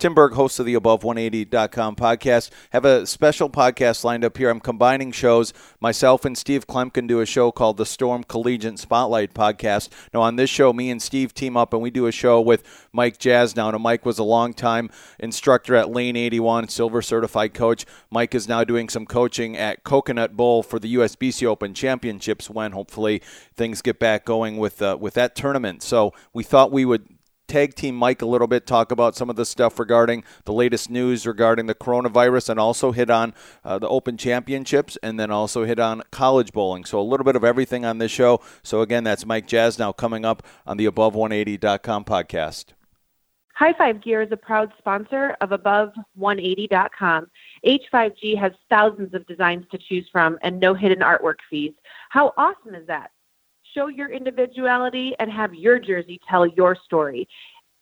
Tim Berg, host of the Above180.com podcast. Have a special podcast lined up here. I'm combining shows. Myself and Steve Kloempken do a show called the Storm Collegiate Spotlight podcast. Now, on this show, me and Steve team up and we do a show with Mike Jasnow. Now, Mike was a longtime instructor at Lane 81, silver certified coach. Mike is now doing some coaching at Coconut Bowl for the USBC Open Championships when hopefully things get back going with uh, with that tournament. So we thought we would tag team Mike a little bit, talk about some of the stuff regarding the latest news regarding the coronavirus, and also hit on uh, the Open Championships, and then also hit on college bowling. So a little bit of everything on this show. So again, that's Mike Jasnow coming up on the Above180.com podcast. High Five Gear is a proud sponsor of Above180.com. H5G has thousands of designs to choose from and no hidden artwork fees. How awesome is that? Show your individuality and have your jersey tell your story.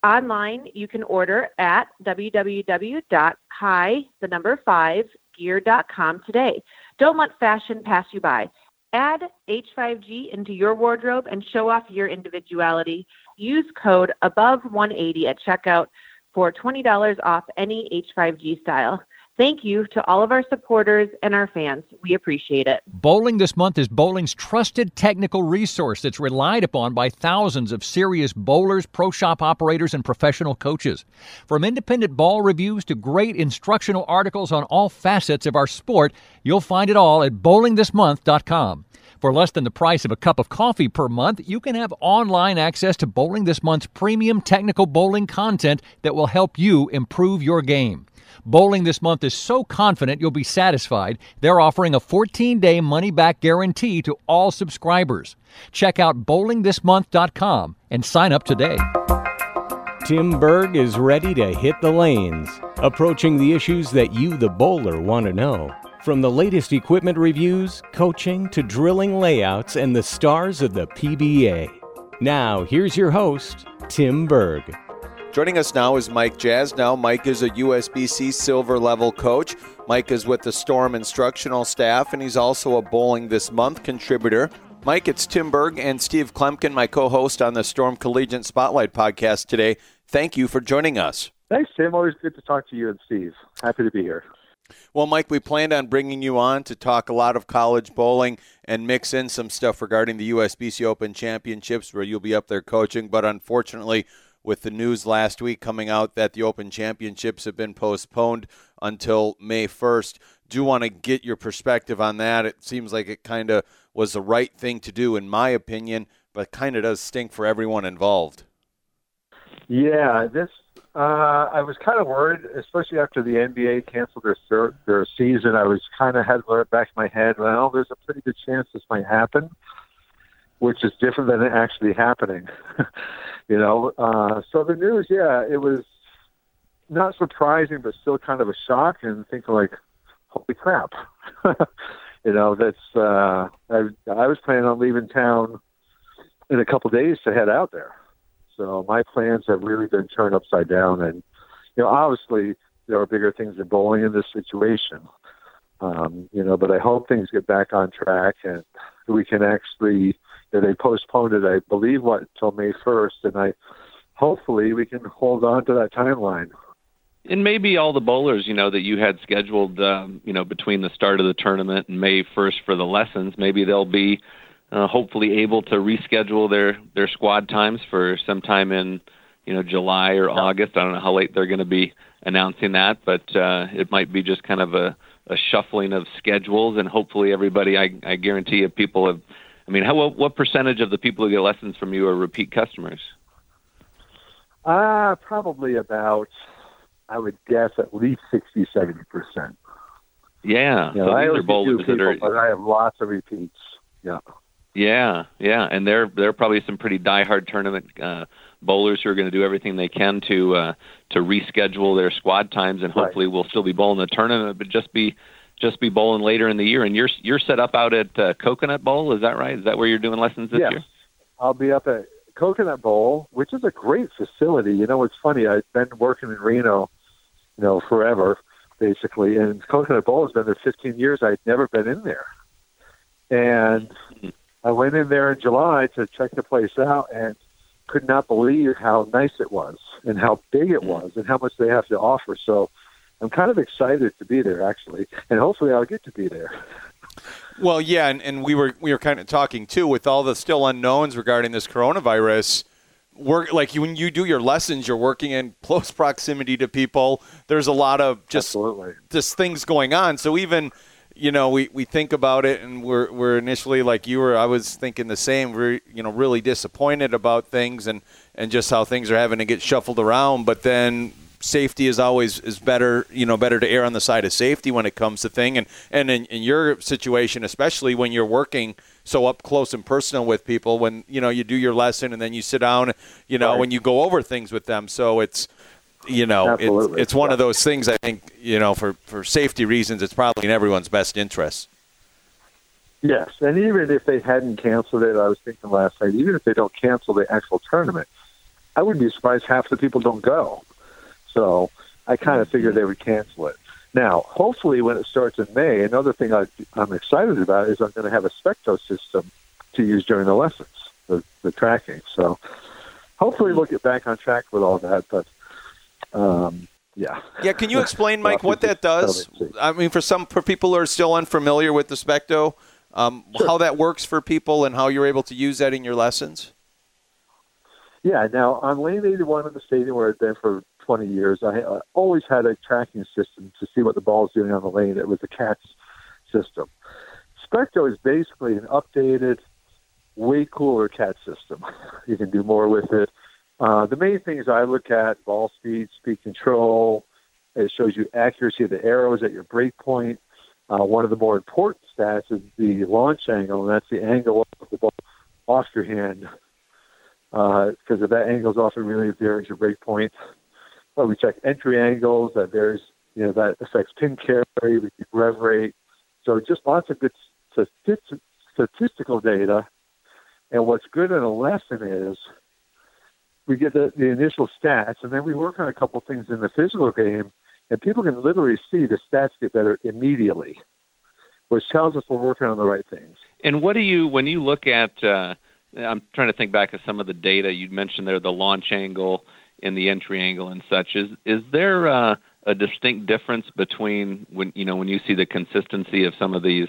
Online, you can order at www.high, the number five, gear.com today. Don't let fashion pass you by. Add H5G into your wardrobe and show off your individuality. Use code above 180 at checkout for $20 off any H5G style. Thank you to all of our supporters and our fans. We appreciate it. Bowling this month is bowling's trusted technical resource that's relied upon by thousands of serious bowlers, pro shop operators, and professional coaches. From independent ball reviews to great instructional articles on all facets of our sport, you'll find it all at bowlingthismonth.com. For less than the price of a cup of coffee per month, you can have online access to Bowling This Month's premium technical bowling content that will help you improve your game. Bowling this month is so confident you'll be satisfied, they're offering a 14 day money back guarantee to all subscribers. Check out bowlingthismonth.com and sign up today. Tim Berg is ready to hit the lanes, approaching the issues that you, the bowler, want to know. From the latest equipment reviews, coaching, to drilling layouts, and the stars of the PBA. Now, here's your host, Tim Berg. Joining us now is Mike Jasnow. Mike is a USBC silver level coach. Mike is with the Storm instructional staff, and he's also a Bowling This Month contributor. Mike, it's Tim Berg and Steve Kloempken, my co host on the Storm Collegiate Spotlight podcast today. Thank you for joining us. Thanks, Tim. Always good to talk to you and Steve. Happy to be here. Well, Mike, we planned on bringing you on to talk a lot of college bowling and mix in some stuff regarding the USBC Open Championships where you'll be up there coaching. But unfortunately, with the news last week coming out that the Open Championships have been postponed until May 1st. Do want to get your perspective on that. It seems like it kind of was the right thing to do, in my opinion, but kind of does stink for everyone involved. Yeah, this uh, I was kind of worried, especially after the NBA canceled their third, their season. I was kind of had it back in my head, well, there's a pretty good chance this might happen which is different than it actually happening. you know, uh, so the news, yeah, it was not surprising, but still kind of a shock, and thinking like, holy crap. you know, that's uh, I, I was planning on leaving town in a couple days to head out there. So my plans have really been turned upside down, and you know, obviously there are bigger things than bowling in this situation. Um, you know, but I hope things get back on track and we can actually they postponed it, I believe, what until May first, and I hopefully we can hold on to that timeline. And maybe all the bowlers, you know, that you had scheduled, um, you know, between the start of the tournament and May first for the lessons, maybe they'll be uh, hopefully able to reschedule their their squad times for sometime in you know July or August. I don't know how late they're going to be announcing that, but uh, it might be just kind of a, a shuffling of schedules, and hopefully everybody. I, I guarantee you, people have I mean, how what, what percentage of the people who get lessons from you are repeat customers? Uh, probably about, I would guess, at least 60, 70 percent. Yeah, you know, so I these are bowlers people, that are. But I have lots of repeats. Yeah. Yeah, yeah, and they're they're probably some pretty diehard tournament uh, bowlers who are going to do everything they can to uh, to reschedule their squad times, and hopefully right. we'll still be bowling the tournament, but just be just be bowling later in the year. And you're you're set up out at uh, Coconut Bowl, is that right? Is that where you're doing lessons this yes. year? I'll be up at Coconut Bowl, which is a great facility. You know, it's funny. I've been working in Reno, you know, forever basically, and Coconut Bowl has been there 15 years. I'd never been in there, and I went in there in July to check the place out, and could not believe how nice it was and how big it was and how much they have to offer. So I'm kind of excited to be there actually, and hopefully I'll get to be there. Well, yeah, and, and we were we were kind of talking too with all the still unknowns regarding this coronavirus. Work like you, when you do your lessons, you're working in close proximity to people. There's a lot of just Absolutely. just things going on. So even you know we, we think about it, and we're we're initially like you were. I was thinking the same. We're you know really disappointed about things and and just how things are having to get shuffled around. But then safety is always is better you know better to err on the side of safety when it comes to thing. And and in, in your situation especially when you're working so up close and personal with people when you know you do your lesson and then you sit down you know Right. when you go over things with them. So it's you know it's, it's one of those things i think you know for for safety reasons it's probably in everyone's best interest. Yes, and even if they hadn't canceled it, I was thinking last night, even if they don't cancel the actual tournament, I wouldn't be surprised half the people don't go. So I kind of figured they would cancel it. Now, hopefully, when it starts in May, another thing I, I'm excited about is I'm going to have a Specto system to use during the lessons, the, the tracking. So hopefully, we'll get back on track with all that. But um, yeah, yeah can you explain mike what that does i mean for some for people who are still unfamiliar with the specto um, how that works for people and how you're able to use that in your lessons Yeah, now on lane 81 of the stadium where I've been for 20 years, I uh, always had a tracking system to see what the ball is doing on the lane. It was a CATS system. Specto is basically an updated, way cooler CAT system. You can do more with it. Uh, the main things I look at, ball speed, speed control. It shows you accuracy of the arrows at your break point. Uh, one of the more important stats is the launch angle, and that's the angle of the ball off your hand because if that angle's off, it really varies your break point. Well, we check entry angles. That varies, you know, that affects pin carry. We keep rev rate. So just lots of good statistical data. And what's good in a lesson is we get the, the initial stats, and then we work on a couple things in the physical game, and people can literally see the stats get better immediately, which tells us we're working on the right things. And what do you when you look at? Uh, I'm trying to think back of some of the data you mentioned there, the launch angle and the entry angle and such. Is is there uh, a distinct difference between when you know when you see the consistency of some of these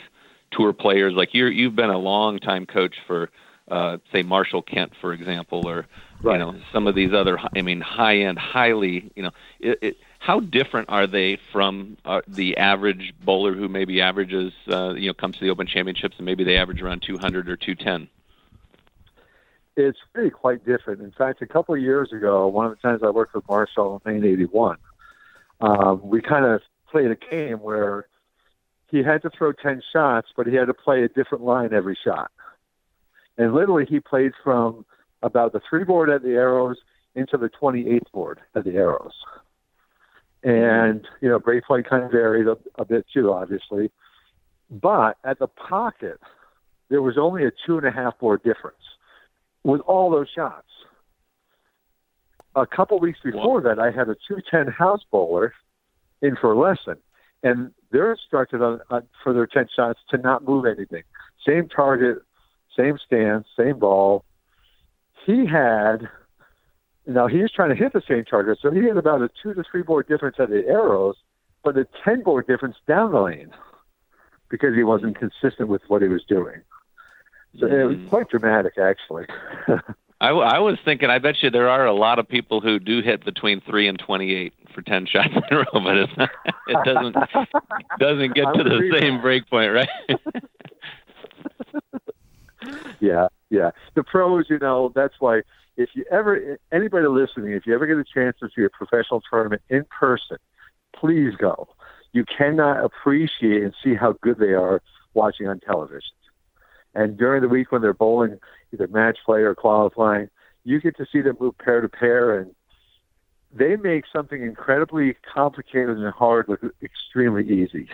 tour players? Like you you've been a long time coach for. Uh, say Marshall Kent, for example, or you know some of these other, I mean, high-end, highly, you know, it, it, how different are they from uh, the average bowler who maybe averages, uh, you know, comes to the Open Championships and maybe they average around 200 or 210? It's really quite different. In fact, a couple of years ago, one of the times I worked with Marshall in Lane 81, um, we kind of played a game where he had to throw 10 shots, but he had to play a different line every shot. And literally, he played from about the three board at the arrows into the 28th board at the arrows. And, you know, break point kind of varied a, a bit too, obviously. But at the pocket, there was only a two and a half board difference with all those shots. A couple weeks before that, I had a 210 house bowler in for a lesson, and they're instructed on, on for their 10 shots to not move anything. Same target, same stance, same ball. He had, now he was trying to hit the same target, so he had about a two to three board difference at the arrows, but a 10 board difference down the lane because he wasn't consistent with what he was doing. So it was quite dramatic, actually. I, w- I was thinking, I bet you there are a lot of people who do hit between three and 28 for 10 shots in a row, but it's not, it doesn't doesn't get to the same that. break point, right? yeah, yeah. The pros, you know, that's why if you ever, anybody listening, if you ever get a chance to see a professional tournament in person, please go. You cannot appreciate and see how good they are watching on television. And during the week when they're bowling, either match play or qualifying, you get to see them move pair to pair, and they make something incredibly complicated and hard look extremely easy.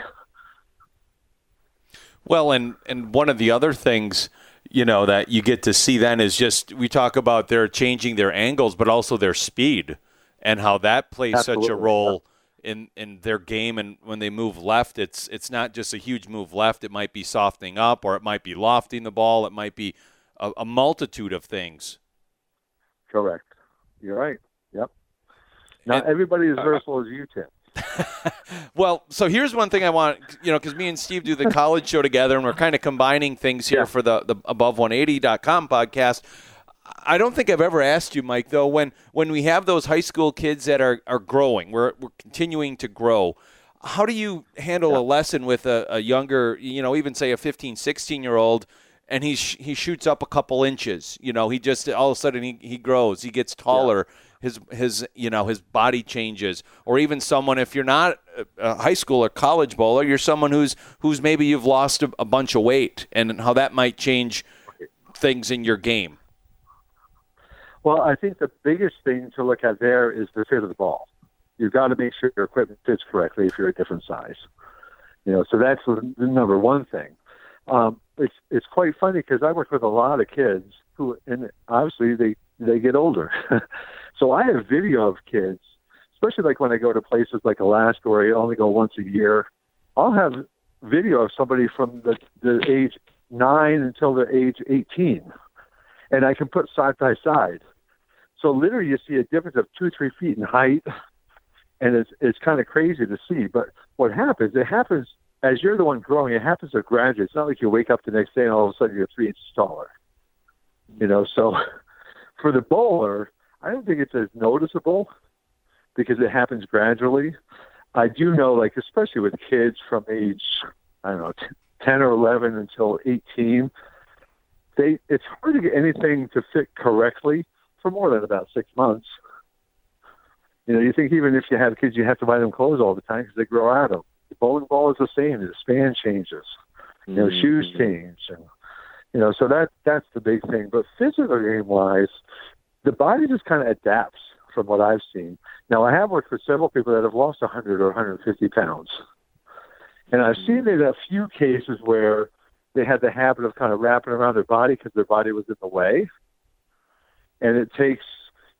Well, and and one of the other things, you know, that you get to see then is just we talk about they're changing their angles, but also their speed and how that plays such a Absolutely, role in in their game. And when they move left, it's it's not just a huge move left. It might be softening up, or it might be lofting the ball. It might be a, a multitude of things. Correct. You're right. Yep. Not And- everybody is versatile as you, Tim. well, so here's one thing I want, you know, because me and Steve do the college show together, and we're kind of combining things here Yeah. for the the above180.com podcast. I don't think I've ever asked you, Mike, though, when when we have those high school kids that are, are growing, we're, we're continuing to grow. How do you handle a lesson with a, a younger, you know, even say a 15, 16 year old, and he sh- he shoots up a couple inches, you know, he just all of a sudden he, he grows, he gets taller, his his you know his body changes, or even someone if you're not a- a high school or college bowler, you're someone who's who's maybe you've lost a, a bunch of weight, and how that might change things in your game. Well, I think the biggest thing to look at there is the fit of the ball. You've got to make sure your equipment fits correctly if you're a different size. You know, so that's the, number one thing. Um, it's it's quite funny because I work with a lot of kids who, and obviously they they get older. so I have video of kids, especially like when I go to places like Alaska where I only go once a year. I'll have video of somebody from the the age nine until the age eighteen, and I can put side by side. So literally, you see a difference of two, three feet in height, and it's it's kind of crazy to see. But what happens? It happens as you're the one growing. It happens to gradually. It's not like you wake up the next day and all of a sudden you're three inches taller. You know, so for the bowler, I don't think it's as noticeable because it happens gradually. I do know, like especially with kids from age I don't know, t- ten or eleven until eighteen, they it's hard to get anything to fit correctly for more than about six months. You know, you think even if you have kids, you have to buy them clothes all the time because they grow out of them. The bowling ball is the same; the span changes. You know, mm-hmm. shoes change, and you know, so that that's the big thing. But physical game wise, the body just kind of adapts from what I've seen. Now, I have worked with several people that have lost 100 or 150 pounds, and I've seen mm. it in a few cases where they had the habit of kind of wrapping around their body because their body was in the way, and it takes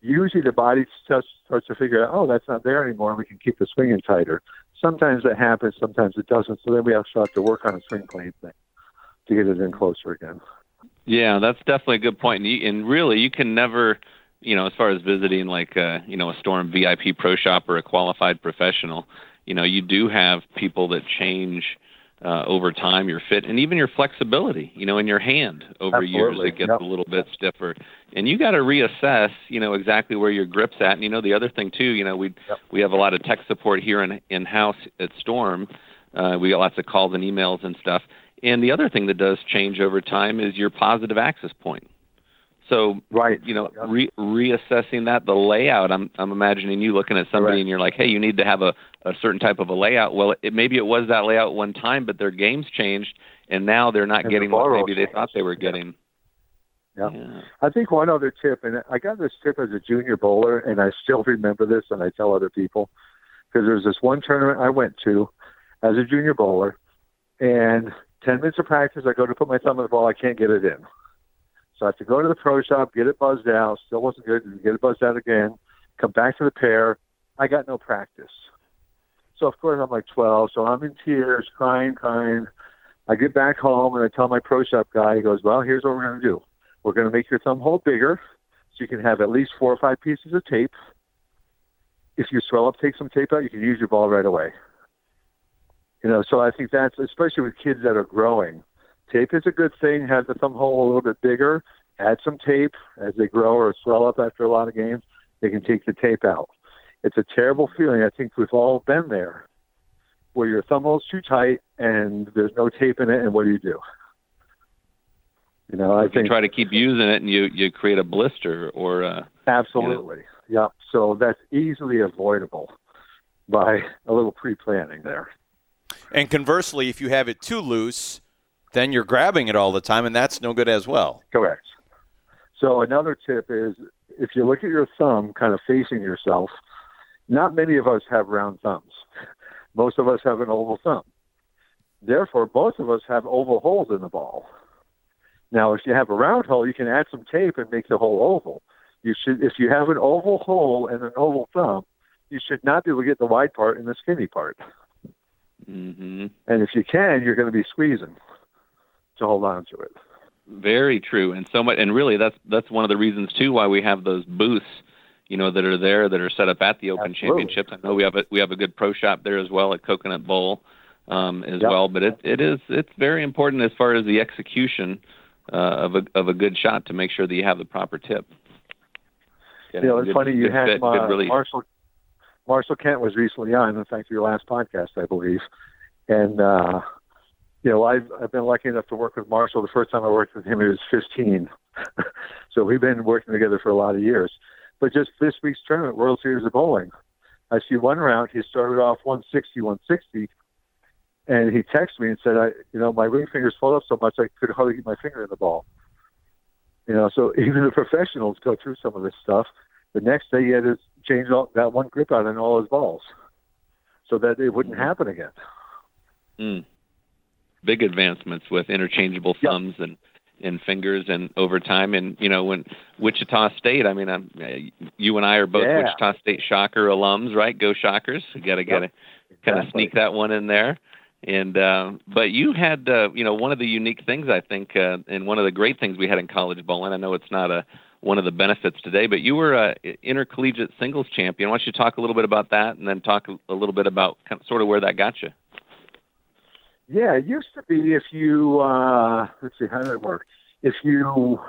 usually the body starts, starts to figure out, oh, that's not there anymore. We can keep the swinging tighter. Sometimes that happens, sometimes it doesn't. So then we actually have to work on a swing plane thing to get it in closer again. Yeah, that's definitely a good point. And, you, and really, you can never, you know, as far as visiting like, uh, you know, a Storm VIP pro shop or a qualified professional, you know, you do have people that change uh, over time your fit and even your flexibility, you know, in your hand over years it gets Yep. a little bit stiffer. And you got to reassess, you know, exactly where your grip's at. And you know, the other thing too, you know, we Yep. we have a lot of tech support here in in house at Storm. Uh, we get lots of calls and emails and stuff. And the other thing that does change over time is your positive axis point. So Right. you know, Yep. re- reassessing that, the layout. I'm I'm imagining you looking at somebody Correct. and you're like, hey, you need to have a, a certain type of a layout. Well, it, maybe it was that layout one time, but their games changed, and now they're not And the getting what ball maybe they thought they were getting. Yeah. Yeah. I think one other tip, and I got this tip as a junior bowler, and I still remember this, and I tell other people because there's this one tournament I went to as a junior bowler, and 10 minutes of practice, I go to put my thumb in the ball, I can't get it in. So I have to go to the pro shop, get it buzzed out, still wasn't good, get it buzzed out again, come back to the pair. I got no practice. So, of course, I'm like 12, so I'm in tears, crying, crying. I get back home and I tell my pro shop guy, he goes, Well, here's what we're going to do. We're going to make your thumb hole bigger so you can have at least four or five pieces of tape. If you swell up, take some tape out, you can use your ball right away. You know, so I think that's especially with kids that are growing. Tape is a good thing. Have the thumb hole a little bit bigger. Add some tape as they grow or swell up after a lot of games. They can take the tape out. It's a terrible feeling. I think we've all been there, where your thumb hole's too tight and there's no tape in it, and what do you do? You know, I If you try to keep using it and you you create a blister or uh, absolutely, yep. So that's easily avoidable by a little pre-planning there. And conversely, if you have it too loose, then you're grabbing it all the time, and that's no good as well. Correct. So another tip is if you look at your thumb kind of facing yourself, not many of us have round thumbs. Most of us have an oval thumb. Therefore, both of us have oval holes in the ball. Now, if you have a round hole, you can add some tape and make the hole oval. You should, if you have an oval hole and an oval thumb, you should not be able to get the wide part and the skinny part. Mm-hmm. And if you can, you're going to be squeezing to hold on to it. Very true, and so much, and really, that's that's one of the reasons too why we have those booths, you know, that are there that are set up at the Open Absolutely. Championships. I know we have a we have a good pro shop there as well at Coconut Bowl, um, as Yep. well. But it it is it's very important as far as the execution uh, of a of a good shot to make sure that you have the proper tip. You know, it's Good- funny you had fit, good. Marshall. Marshall Kent was recently on, in fact, your last podcast, I believe, and uh, you know, I've I've been lucky enough to work with Marshall. The first time I worked with him, he was 15, so we've been working together for a lot of years. But just this week's tournament, World Series of Bowling, I see one round he started off 160, 160, and he texted me and said, "I, you know, my ring fingers swelled up so much I could hardly get my finger in the ball." You know, so even the professionals go through some of this stuff. The next day, he had to change all, that one grip out on all his balls, so that it wouldn't happen again. Mm. Big advancements with interchangeable Yep. thumbs and and fingers and over time and you know when Wichita State I mean I'm, you and I are both Yeah. Wichita State Shocker alums right go Shockers you got to got it. kind of sneak that one in there and uh, but you had uh, you know one of the unique things I think uh, and one of the great things we had in college bowling I know it's not a one of the benefits today but you were a intercollegiate singles champion why don't you talk a little bit about that and then talk a, a little bit about kind of, sort of where that got you Yeah, it used to be if you uh, let's see how did it work. If you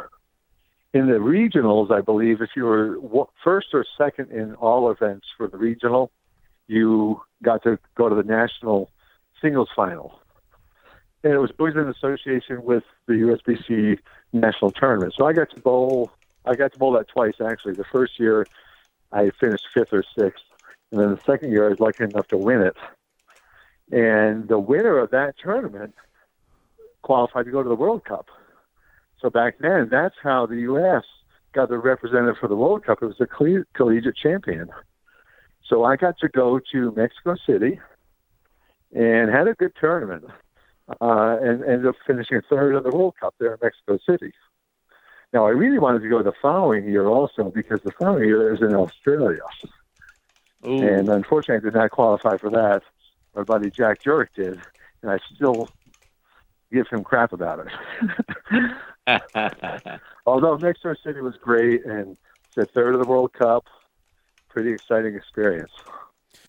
in the regionals, I believe, if you were first or second in all events for the regional, you got to go to the national singles final. And it was always in association with the USBC national tournament. So I got to bowl. I got to bowl that twice actually. The first year, I finished fifth or sixth, and then the second year, I was lucky enough to win it. And the winner of that tournament qualified to go to the World Cup. So back then, that's how the U.S. got the representative for the World Cup. It was the collegiate champion. So I got to go to Mexico City and had a good tournament uh, and ended up finishing third in the World Cup there in Mexico City. Now, I really wanted to go the following year also because the following year it was in Australia. Ooh. And unfortunately, I did not qualify for that. My buddy Jack Jurek did, and I still give him crap about it. Although Mexico City was great and it's third of the World Cup, pretty exciting experience.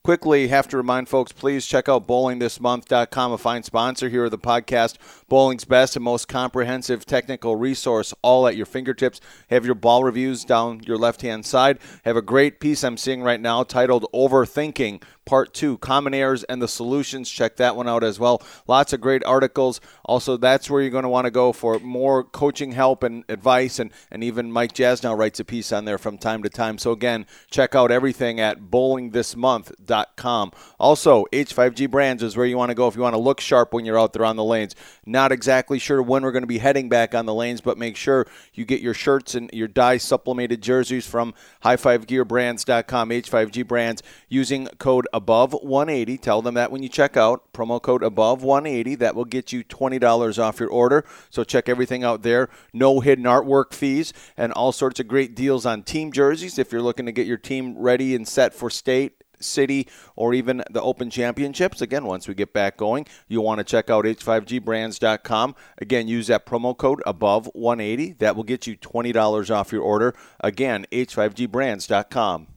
Quickly, have to remind folks, please check out bowlingthismonth.com, a fine sponsor here of the podcast. Bowling's best and most comprehensive technical resource, all at your fingertips. Have your ball reviews down your left hand side. Have a great piece I'm seeing right now titled Overthinking Part 2 Common Errors and the Solutions. Check that one out as well. Lots of great articles. Also, that's where you're going to want to go for more coaching help and advice. And, and even Mike Jasnow writes a piece on there from time to time. So, again, check out everything at bowlingthismonth.com. Also, H5G Brands is where you want to go if you want to look sharp when you're out there on the lanes. Not exactly sure when we're going to be heading back on the lanes, but make sure you get your shirts and your dye sublimated jerseys from high5gearbrands.com, H5G Brands, using code above 180. Tell them that when you check out, promo code above 180. That will get you $20 off your order. So check everything out there. No hidden artwork fees and all sorts of great deals on team jerseys if you're looking to get your team ready and set for state city or even the open championships again once we get back going you'll want to check out h5gbrands.com again use that promo code above 180 that will get you $20 off your order again h5gbrands.com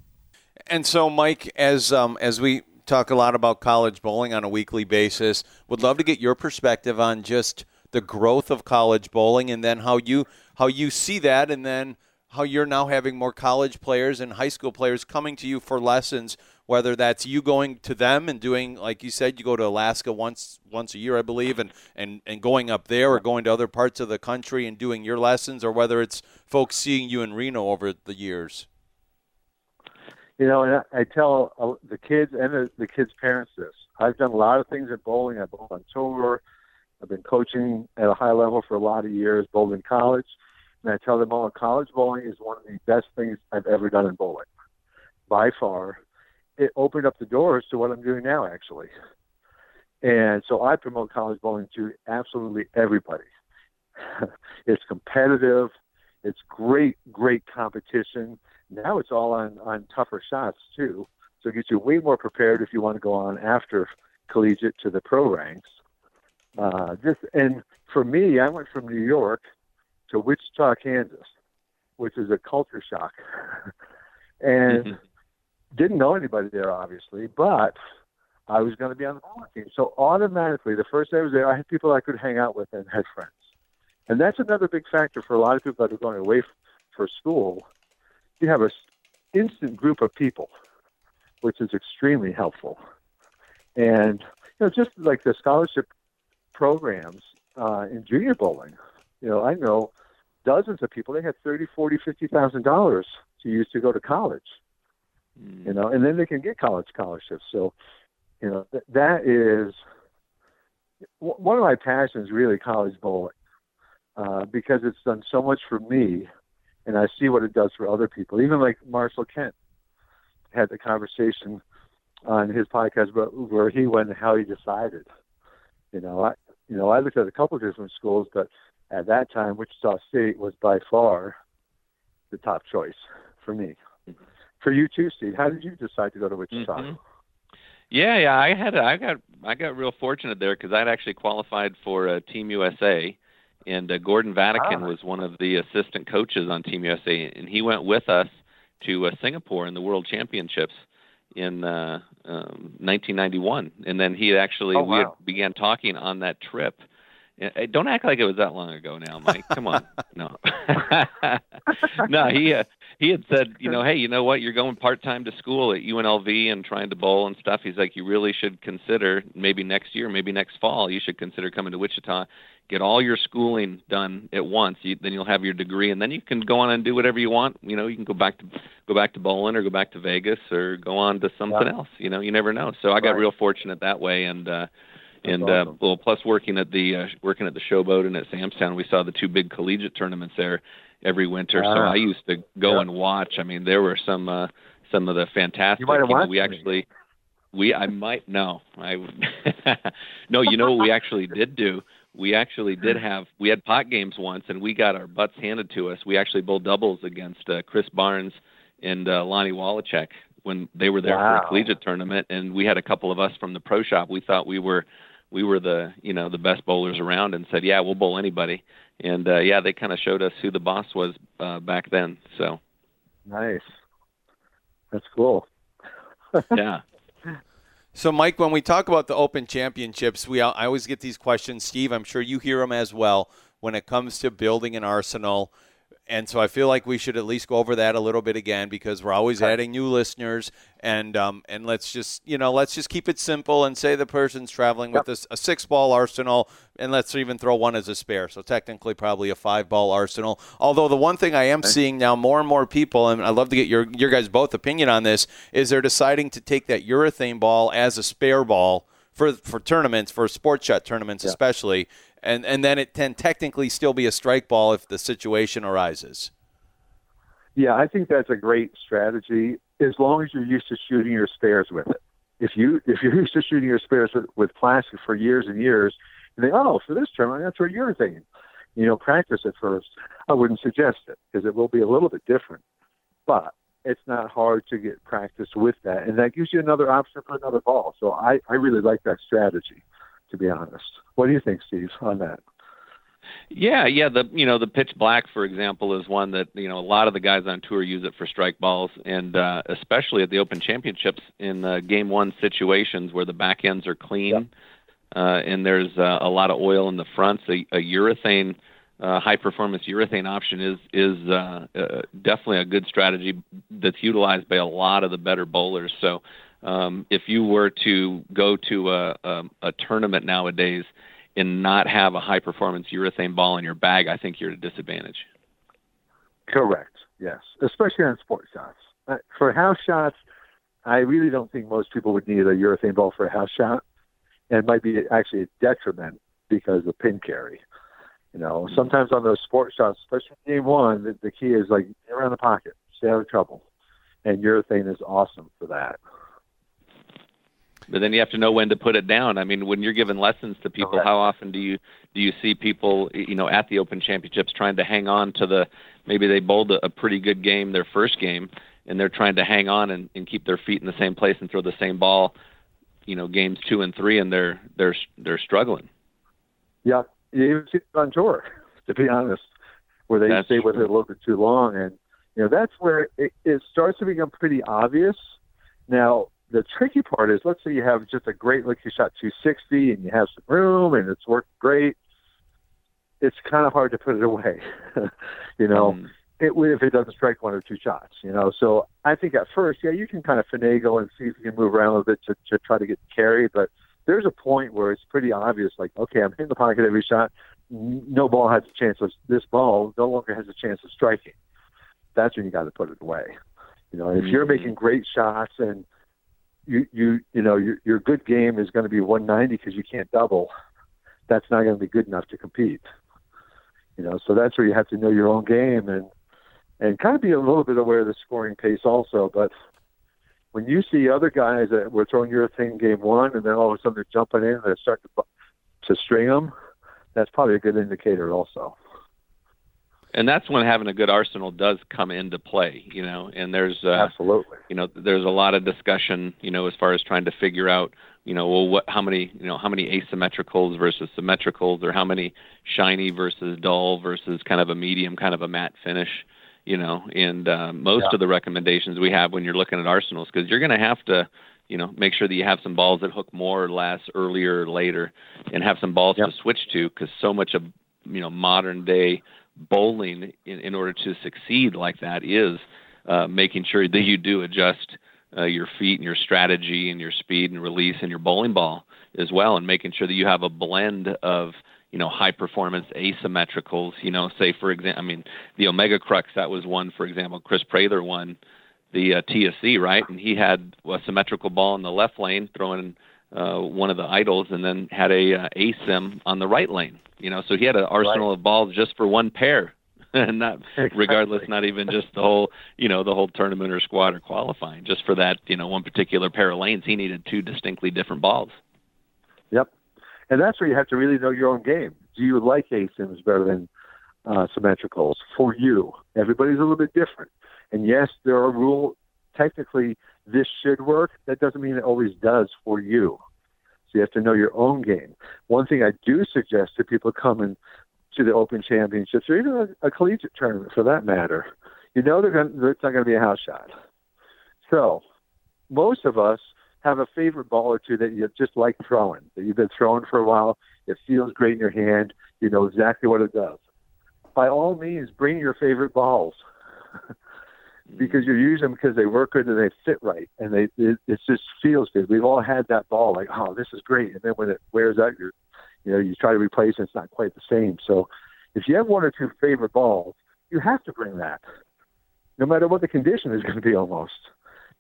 and so mike as um, as we talk a lot about college bowling on a weekly basis would love to get your perspective on just the growth of college bowling and then how you how you see that and then how you're now having more college players and high school players coming to you for lessons whether that's you going to them and doing like you said you go to Alaska once once a year I believe and and and going up there or going to other parts of the country and doing your lessons or whether it's folks seeing you in Reno over the years You know, and I, I tell uh, the kids and the, the kids' parents this. I've done a lot of things at bowling. I've bowled on tour. I've been coaching at a high level for a lot of years, bowled in college. And I tell them all, college bowling is one of the best things I've ever done in bowling, by far. It opened up the doors to what I'm doing now, actually. And so I promote college bowling to absolutely everybody. it's competitive. It's great, great competition. Now it's all on, on tougher shots, too. So it gets you way more prepared if you want to go on after collegiate to the pro ranks. Uh, just and for me, I went from New York to Wichita, Kansas, which is a culture shock, and mm-hmm. didn't know anybody there, obviously, but I was going to be on the bowling team. So automatically, the first day I was there, I had people I could hang out with and had friends. And that's another big factor for a lot of people that are going away for school. You have a instant group of people, which is extremely helpful. And you know, just like the scholarship programs uh, in junior bowling, you know, I know dozens of people. They had thirty, forty, fifty thousand dollars to use to go to college. Mm. You know, and then they can get college scholarships. So, you know, th- that is one of my passions. Really, college bowling, uh, because it's done so much for me, and I see what it does for other people. Even like Marshall Kent had the conversation on his podcast about where he went and how he decided. You know, I you know I looked at a couple of different schools, but at that time, Wichita State was by far the top choice for me. For you too, Steve. How did you decide to go to Wichita? Mm-hmm. Yeah, yeah, I had I got I got real fortunate there because I'd actually qualified for uh, Team USA, and uh, Gordon Vadakin ah. was one of the assistant coaches on Team USA, and he went with us to uh, Singapore in the World Championships in uh, um, 1991, and then he actually oh, wow. we had, began talking on that trip don't act like it was that long ago now, Mike. Come on. No. no, he uh, he had said, you know, hey, you know what? You're going part time to school at UNLV and trying to bowl and stuff. He's like, you really should consider maybe next year, maybe next fall, you should consider coming to Wichita, get all your schooling done at once. You, then you'll have your degree, and then you can go on and do whatever you want. You know, you can go back to go back to bowling or go back to Vegas or go on to something yeah. else. You know, you never know. So I got right. real fortunate that way, and. uh and uh, awesome. uh, well, plus working at the uh, working at the Showboat and at Samstown, we saw the two big collegiate tournaments there every winter. So ah. I used to go yeah. and watch. I mean, there were some uh, some of the fantastic. You might have you know, we actually we I might no I no you know what we actually did do. We actually did have we had pot games once, and we got our butts handed to us. We actually bowled doubles against uh, Chris Barnes and uh, Lonnie Waliczek when they were there wow. for a collegiate tournament, and we had a couple of us from the pro shop. We thought we were we were the you know the best bowlers around and said yeah we'll bowl anybody and uh, yeah they kind of showed us who the boss was uh, back then so nice that's cool yeah so mike when we talk about the open championships we i always get these questions. Steve i'm sure you hear them as well when it comes to building an arsenal and so I feel like we should at least go over that a little bit again because we're always adding new listeners, and um, and let's just you know let's just keep it simple and say the person's traveling yep. with a, a six ball arsenal, and let's even throw one as a spare. So technically, probably a five ball arsenal. Although the one thing I am okay. seeing now, more and more people, and I'd love to get your your guys both opinion on this, is they're deciding to take that urethane ball as a spare ball for for tournaments, for sports shot tournaments especially and and then it can technically still be a strike ball if the situation arises. Yeah, I think that's a great strategy as long as you're used to shooting your spares with it. If you if you're used to shooting your spares with, with plastic for years and years, and think, oh, for this tournament, that's what you're thinking. You know, practice it first. I wouldn't suggest it because it will be a little bit different, but it's not hard to get practice with that, and that gives you another option for another ball. So I I really like that strategy to be honest. What do you think, Steve, on that? Yeah, yeah. The you know the pitch black, for example, is one that you know a lot of the guys on tour use it for strike balls, and uh, especially at the Open Championships in uh, Game One situations where the back ends are clean, yep. uh, and there's uh, a lot of oil in the fronts. A, a urethane, uh, high performance urethane option is is uh, uh, definitely a good strategy that's utilized by a lot of the better bowlers. So um, if you were to go to a, a, a tournament nowadays and not have a high performance urethane ball in your bag, I think you're at a disadvantage. Correct. Yes, especially on sports shots. Uh, for house shots, I really don't think most people would need a urethane ball for a house shot, and it might be actually a detriment because of pin carry. You know, sometimes on those sports shots, especially game one, the, the key is like around the pocket, stay out of trouble, and urethane is awesome for that but then you have to know when to put it down. I mean, when you're giving lessons to people, Correct. how often do you do you see people, you know, at the Open Championships trying to hang on to the maybe they bowled a, a pretty good game their first game, and they're trying to hang on and, and keep their feet in the same place and throw the same ball, you know, games two and three, and they're they're they're struggling. Yeah, you even see it on tour. To be honest, where they That's stay with it true. a little bit too long, and you know that's where it, it starts to become pretty obvious. Now the tricky part is, let's say you have just a great look, you shot 260, and you have some room, and it's worked great. It's kind of hard to put it away, you know. Mm. It, if it doesn't strike one or two shots, you know. So I think at first, yeah, you can kind of finagle and see if you can move around a little bit to, to try to get carry, but there's a point where it's pretty obvious, like, okay, I'm hitting the pocket every shot. No ball has a chance of this ball no longer has a chance of striking. That's when you got to put it away. You know, if you're Mhm. making great shots and you you you know your your good game is going to be 190 because you can't double, that's not going to be good enough to compete. You know, so that's where you have to know your own game and and kind of be a little bit aware of the scoring pace also. But when you see other guys that were throwing your thing game one, and then all of a sudden they're jumping in and they start to to string them, that's probably a good indicator also. And that's when having a good arsenal does come into play, you know. And there's uh, Absolutely. you know there's a lot of discussion you know as far as trying to figure out you know well what how many you know how many asymmetricals versus symmetricals or how many shiny versus dull versus kind of a medium kind of a matte finish you know and uh, most Yeah. of the recommendations we have when you're looking at arsenals because you're going to have to you know make sure that you have some balls that hook more or less earlier or later and have some balls Yep. to switch to because so much of you know modern day bowling in, in order to succeed like that is uh, making sure that you do adjust uh, your feet and your strategy and your speed and release and your bowling ball as well, and making sure that you have a blend of you know high performance asymmetricals. You know, say for example, I mean the Omega Crux that was one for example. Chris Prather won the uh, TSC right, and he had a symmetrical ball in the left lane throwing uh, one of the idols, and then had a uh, asim on the right lane. You know, so he had an arsenal of balls just for one pair. and not regardless, not even just the whole, you know, the whole tournament or squad or qualifying. Just for that, you know, one particular pair of lanes, he needed two distinctly different balls. Yep. And that's where you have to really know your own game. Do you like ASIMs better than uh, symmetricals for you? Everybody's a little bit different. And yes, there are rule. Technically, this should work. That doesn't mean it always does for you. So you have to know your own game. One thing I do suggest to people coming to the Open Championships or even a, a collegiate tournament for that matter, you know they're going it's not going to be a house shot. So most of us have a favorite ball or two that you just like throwing, that you've been throwing for a while. It feels great in your hand. You know exactly what it does. By all means, bring your favorite balls because you use them because they work good and they fit right, and they it, it just feels good. We've all had that ball like, oh, this is great, and then when it wears out, you're, you know, you try to replace it, it's not quite the same. So, if you have one or two favorite balls, you have to bring that, no matter what the condition is going to be, almost.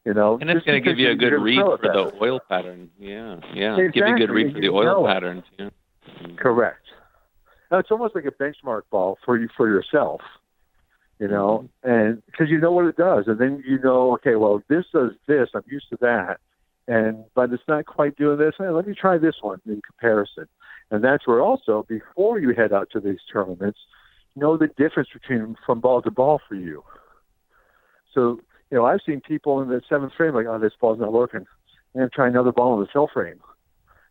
You know, And it's going to give you a good read for it the oil pattern. Yeah, yeah. Give you a good read for the oil patterns. Yeah. Correct. Now, it's almost like a benchmark ball for you for yourself, you know, and because you know what it does, and then you know, okay, well, this does this. I'm used to that, and but it's not quite doing this. Hey, let me try this one in comparison, and that's where also before you head out to these tournaments, know the difference between from ball to ball for you. So you know, I've seen people in the seventh frame like, oh, this ball's not working. I'm try another ball in the cell frame.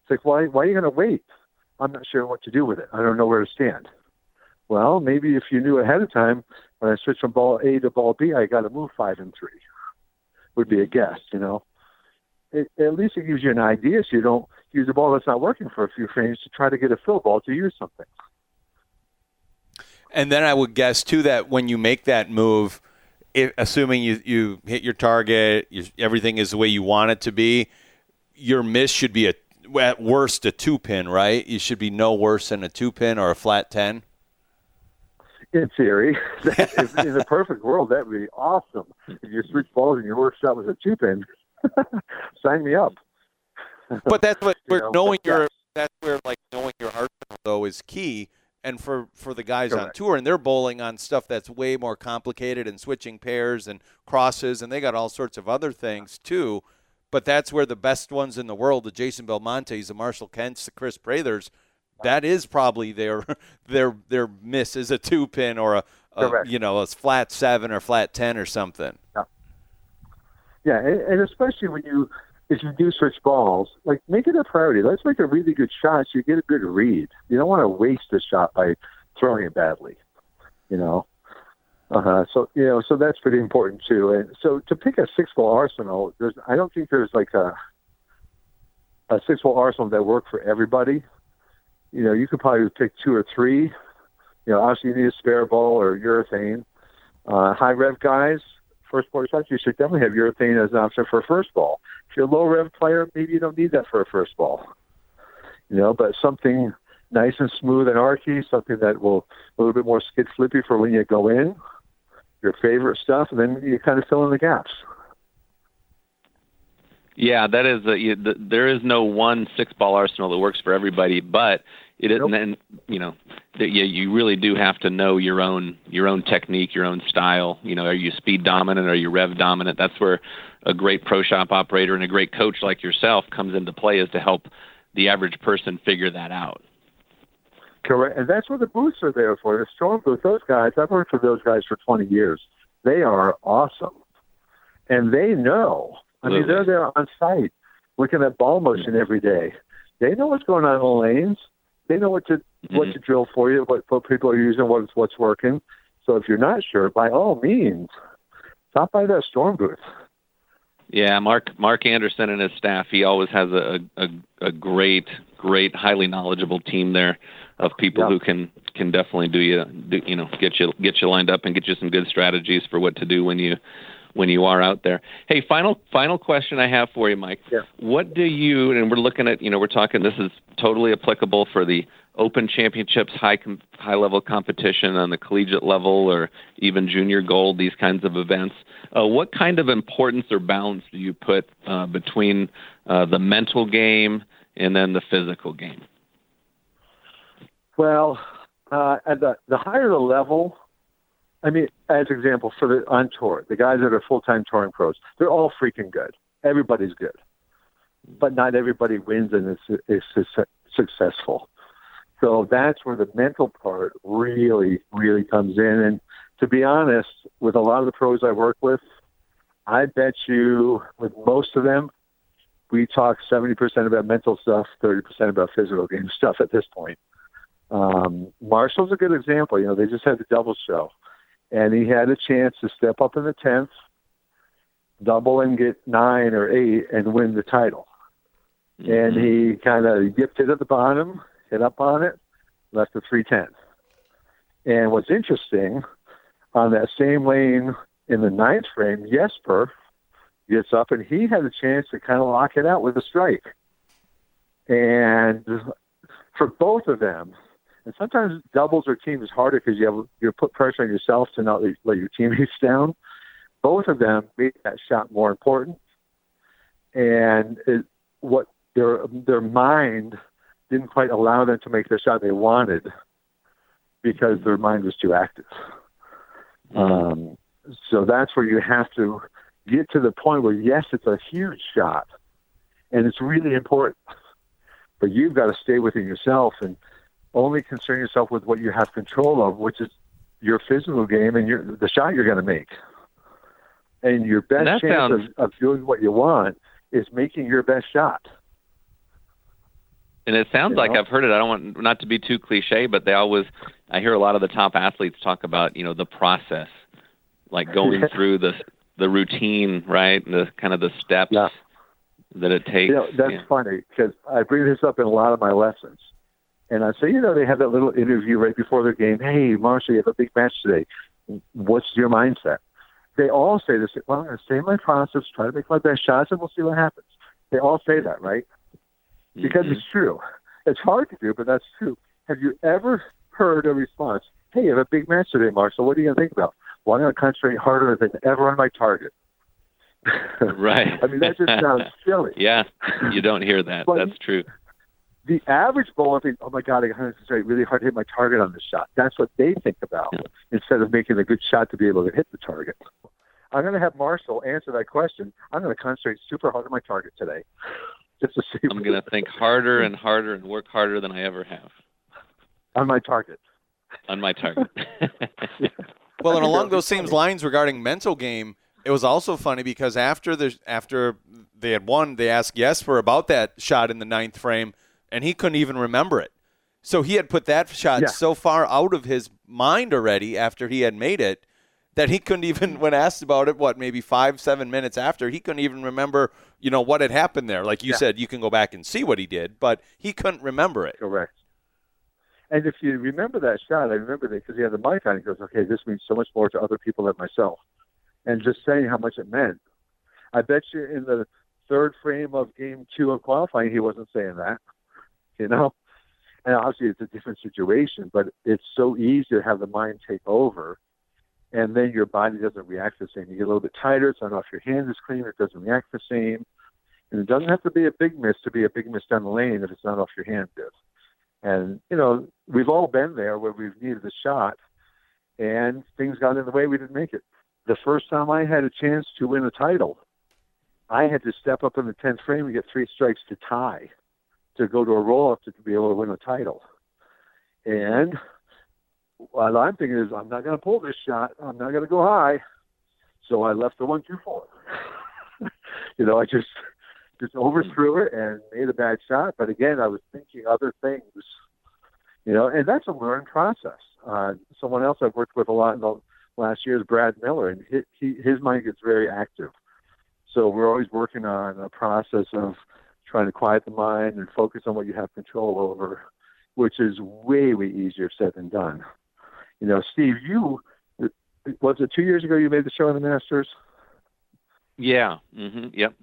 It's like, why? Why are you going to wait? I'm not sure what to do with it. I don't know where to stand. Well, maybe if you knew ahead of time, when I switch from ball A to ball B, I got to move five and three. Would be a guess, you know. It, at least it gives you an idea, so you don't use a ball that's not working for a few frames to try to get a fill ball to use something. And then I would guess too that when you make that move, if, assuming you, you hit your target, you, everything is the way you want it to be, your miss should be a at worst a two pin, right? You should be no worse than a two pin or a flat ten. In theory, if, in a perfect world, that would be awesome. If you switch balls and your worst shot was a two pin, sign me up. But that's what You where know, knowing your that's where like knowing your arsenal though is key. And for for the guys on tour and they're bowling on stuff that's way more complicated and switching pairs and crosses and they got all sorts of other things too. But that's where the best ones in the world, the Jason Belmontes, the Marshall Kents, the Chris Prathers, that is probably their their their miss is a two pin or a, a you know a flat seven or flat ten or something. Yeah, and, and especially when you if you do switch balls, like make it a priority. Let's make a really good shot so you get a good read. You don't want to waste a shot by throwing it badly. You know, uh-huh. So you know, so that's pretty important too. And so to pick a six ball arsenal, there's I don't think there's like a a six ball arsenal that work for everybody. You know, you could probably pick two or three. You know, obviously you need a spare ball or urethane. Uh, high rev guys, first ball shots, you should definitely have urethane as an option for a first ball. If you're a low rev player, maybe you don't need that for a first ball. You know, but something nice and smooth and archy, something that will a little bit more skid flippy for when you go in your favorite stuff, and then you kind of fill in the gaps. Yeah, that is a, you, the, there is no one six ball arsenal that works for everybody, but it is, nope. and you know, the, yeah, you really do have to know your own your own technique, your own style. You know, are you speed dominant? Are you rev dominant? That's where a great pro shop operator and a great coach like yourself comes into play, is to help the average person figure that out. Correct, and that's what the booths are there for. The storm booth, those guys. I've worked for those guys for 20 years. They are awesome, and they know. I mean, they're there on site, looking at ball motion every day. They know what's going on in the lanes. They know what to mm-hmm. what to drill for you, what, what people are using, what's what's working. So if you're not sure, by all means, stop by that storm booth. Yeah, Mark Mark Anderson and his staff. He always has a a, a great, great, highly knowledgeable team there of people who can can definitely do you do, you know get you get you lined up and get you some good strategies for what to do when you when you are out there. Hey, final final question I have for you, Mike. Yeah. What do you and we're looking at you know we're talking this is totally applicable for the Open Championships, high com, high level competition on the collegiate level, or even junior gold, these kinds of events. Uh, what kind of importance or balance do you put uh, between uh, the mental game and then the physical game? Well, uh, at the, the higher the level, I mean, as example, for the on tour, the guys that are full time touring pros, they're all freaking good. Everybody's good, but not everybody wins and is, is, successful. So that's where the mental part really, really comes in. And to be honest, with a lot of the pros I work with, I bet you with most of them, we talk 70% about mental stuff, 30% about physical game stuff at this point. Um, Marshall's a good example. You know, they just had the double show, and he had a chance to step up in the tenth, double and get nine or eight, and win the title. Mm-hmm. And he kind of yipped it at the bottom, hit up on it, left the three ten. And what's interesting, on that same lane in the ninth frame, Jesper gets up and he had a chance to kind of lock it out with a strike. And for both of them, and sometimes doubles or teams is harder because you have you put pressure on yourself to not let your teammates down. Both of them made that shot more important, and it, what their their mind didn't quite allow them to make the shot they wanted because their mind was too active. Um, so that's where you have to get to the point where yes, it's a huge shot, and it's really important, but you've got to stay within yourself and only concern yourself with what you have control of, which is your physical game and your the shot you're going to make. And your best and chance sounds... of, of doing what you want is making your best shot. And it sounds you like know? I've heard it. I don't want not to be too cliche, but they always I hear a lot of the top athletes talk about you know the process, like going through the the routine, right? And the kind of the steps yeah. that it takes. You know, that's yeah. funny because I bring this up in a lot of my lessons. And I say, you know, they have that little interview right before their game. Hey, Marshall, you have a big match today. What's your mindset? They all say this. Well, I'm going to stay in my process, try to make my best shots, and we'll see what happens. They all say that, right? Because mm-hmm. it's true. It's hard to do, but that's true. Have you ever heard a response? Hey, you have a big match today, Marshall. What are you going to think about? Well, I'm going to concentrate harder than ever on my target. right. I mean, that just sounds silly. Yeah, you don't hear that. but, That's true the average bowler thinks, "Oh my God, I got to concentrate really hard to hit my target on this shot." That's what they think about yeah. instead of making a good shot to be able to hit the target. I'm going to have Marshall answer that question. I'm going to concentrate super hard on my target today, just to see. I'm going to think harder and harder and work harder than I ever have on my target. On my target. well, and along those same lines regarding mental game, it was also funny because after the after they had won, they asked Jesper about that shot in the ninth frame and he couldn't even remember it. So he had put that shot Yeah. so far out of his mind already after he had made it that he couldn't even, when asked about it, what maybe five, seven minutes after, he couldn't even remember, you know, what had happened there. Like you Yeah. said, you can go back and see what he did, but he couldn't remember it. Correct. And if you remember that shot, I remember that because he had the mic on. He goes, "Okay, this means so much more to other people than myself," and just saying how much it meant. I bet you in the third frame of Game Two of qualifying, he wasn't saying that. You know, and obviously it's a different situation, but it's so easy to have the mind take over, and then your body doesn't react the same. You get a little bit tighter. It's not off your hand is clean. It doesn't react the same. And it doesn't have to be a big miss to be a big miss down the lane if it's not off your hand is. And, you know, we've all been there where we've needed a shot and things got in the way. We didn't make it. The first time I had a chance to win a title, I had to step up in the 10th frame and get three strikes to tie to go to a roll up to be able to win a title. And what I'm thinking is, I'm not going to pull this shot. I'm not going to go high. So I left the one, two, four. you know, I just just overthrew it and made a bad shot. But again, I was thinking other things, you know, and that's a learned process. Uh, someone else I've worked with a lot in the last year is Brad Miller, and he, he, his mind gets very active. So we're always working on a process of trying to quiet the mind and focus on what you have control over, which is way, way easier said than done. You know, Steve, you was it two years ago you made the show on the Masters? Yeah. Mm-hmm. Yep.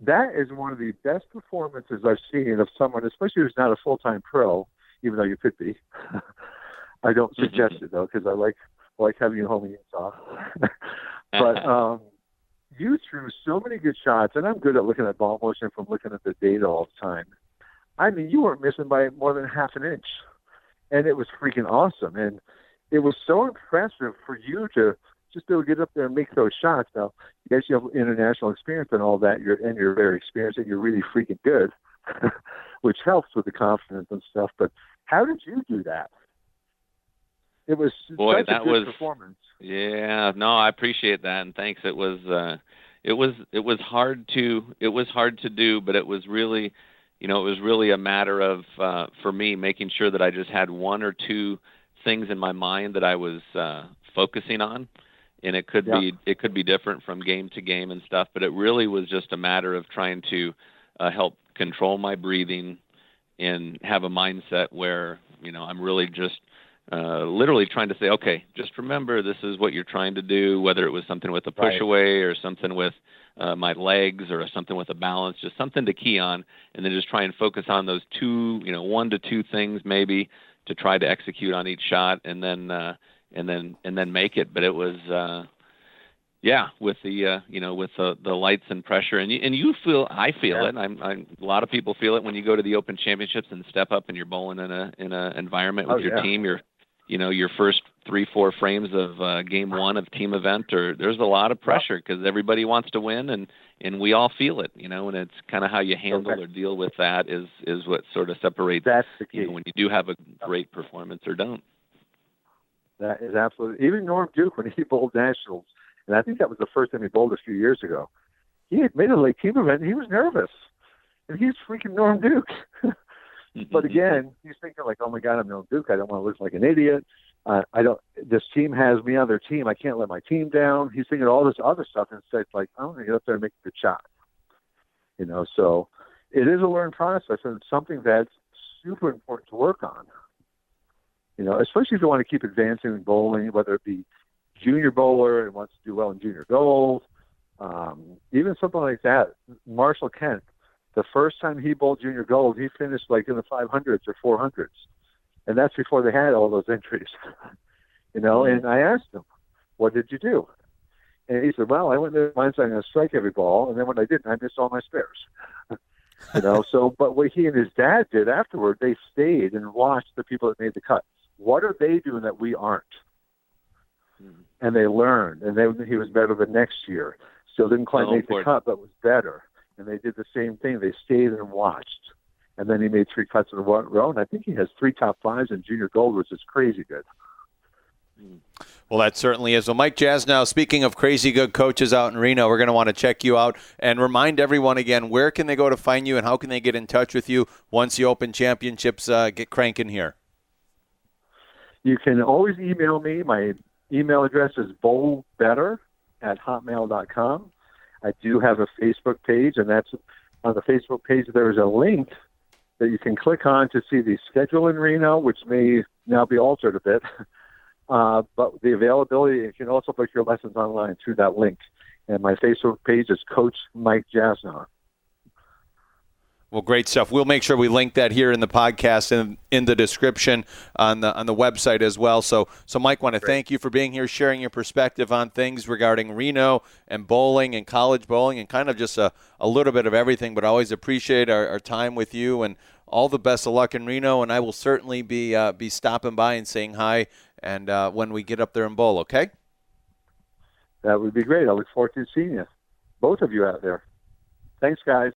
that is one of the best performances I've seen of someone, especially who's not a full time pro, even though you could be. I don't suggest it though, because I like I like having you home in Utah. but um, you threw so many good shots, and I'm good at looking at ball motion from looking at the data all the time. I mean, you weren't missing by more than half an inch, and it was freaking awesome. And it was so impressive for you to just be able to get up there and make those shots. Now, yes, you have international experience and all that, you're and you're very experienced and you're really freaking good, which helps with the confidence and stuff. But how did you do that? It was Boy, such that a good was- performance. Yeah, no, I appreciate that, and thanks. It was, uh, it was, it was hard to, it was hard to do, but it was really, you know, it was really a matter of, uh, for me, making sure that I just had one or two things in my mind that I was uh, focusing on, and it could Yeah. be, it could be different from game to game and stuff, but it really was just a matter of trying to uh, help control my breathing and have a mindset where, you know, I'm really just uh, literally trying to say, okay, just remember this is what you're trying to do, whether it was something with a push Right. away or something with uh, my legs or something with a balance, just something to key on, and then just try and focus on those two, you know, one to two things maybe to try to execute on each shot, and then uh, and then and then make it. But it was. Uh, yeah, with the uh, you know with the the lights and pressure, and you, and you feel I feel Yeah. it. I'm, I'm a lot of people feel it when you go to the Open Championships and step up and you're bowling in a in a environment with Oh, your yeah. team. Your you know your first three four frames of uh, game one of team event, or there's a lot of pressure because everybody wants to win and and we all feel it. You know, and it's kind of how you handle Okay. or deal with that is is what sort of separates That's the key. you know when you do have a great performance or don't. That is absolutely even Norm Duke when he bowled nationals, and I think that was the first time he bowled a few years ago. He admitted like team event he was nervous, and he's freaking Norm Duke. but again, he's thinking like, oh my god, I'm Norm Duke. I don't want to look like an idiot. Uh, I don't. This team has me on their team. I can't let my team down. He's thinking all this other stuff instead. Like I'm going to get up there and make a good shot. You know, so it is a learned process and it's something that's super important to work on. You know, especially if you want to keep advancing in bowling, whether it be junior bowler and wants to do well in junior gold, um, even something like that. Marshall Kent, the first time he bowled junior gold, he finished like in the 500s or 400s, and that's before they had all those entries. you know, and I asked him, "What did you do?" And he said, "Well, I went there mindset I'm going to strike every ball, and then when I didn't, I missed all my spares." you know, so but what he and his dad did afterward, they stayed and watched the people that made the cuts. What are they doing that we aren't? Mm-hmm. And they learned, and then he was better the next year. Still didn't quite So make the cut, but was better. And they did the same thing. They stayed and watched. And then he made three cuts in a row, and I think he has three top fives in junior gold, which is crazy good. Well, that certainly is. Well, Mike Jasnow, speaking of crazy good coaches out in Reno, we're going to want to check you out and remind everyone again where can they go to find you and how can they get in touch with you once the Open Championships uh, get cranking here? You can always email me. My email address is bowlbetter at hotmail.com. I do have a Facebook page, and that's on the Facebook page. There is a link that you can click on to see the schedule in Reno, which may now be altered a bit. Uh, but the availability, you can also book your lessons online through that link. And my Facebook page is Coach Mike Jasnow. Well, great stuff. We'll make sure we link that here in the podcast and in the description on the on the website as well. So, so Mike, want to thank you for being here, sharing your perspective on things regarding Reno and bowling and college bowling, and kind of just a, a little bit of everything. But I always appreciate our, our time with you, and all the best of luck in Reno. And I will certainly be uh, be stopping by and saying hi, and uh, when we get up there and bowl, okay? That would be great. I look forward to seeing you, both of you out there. Thanks, guys.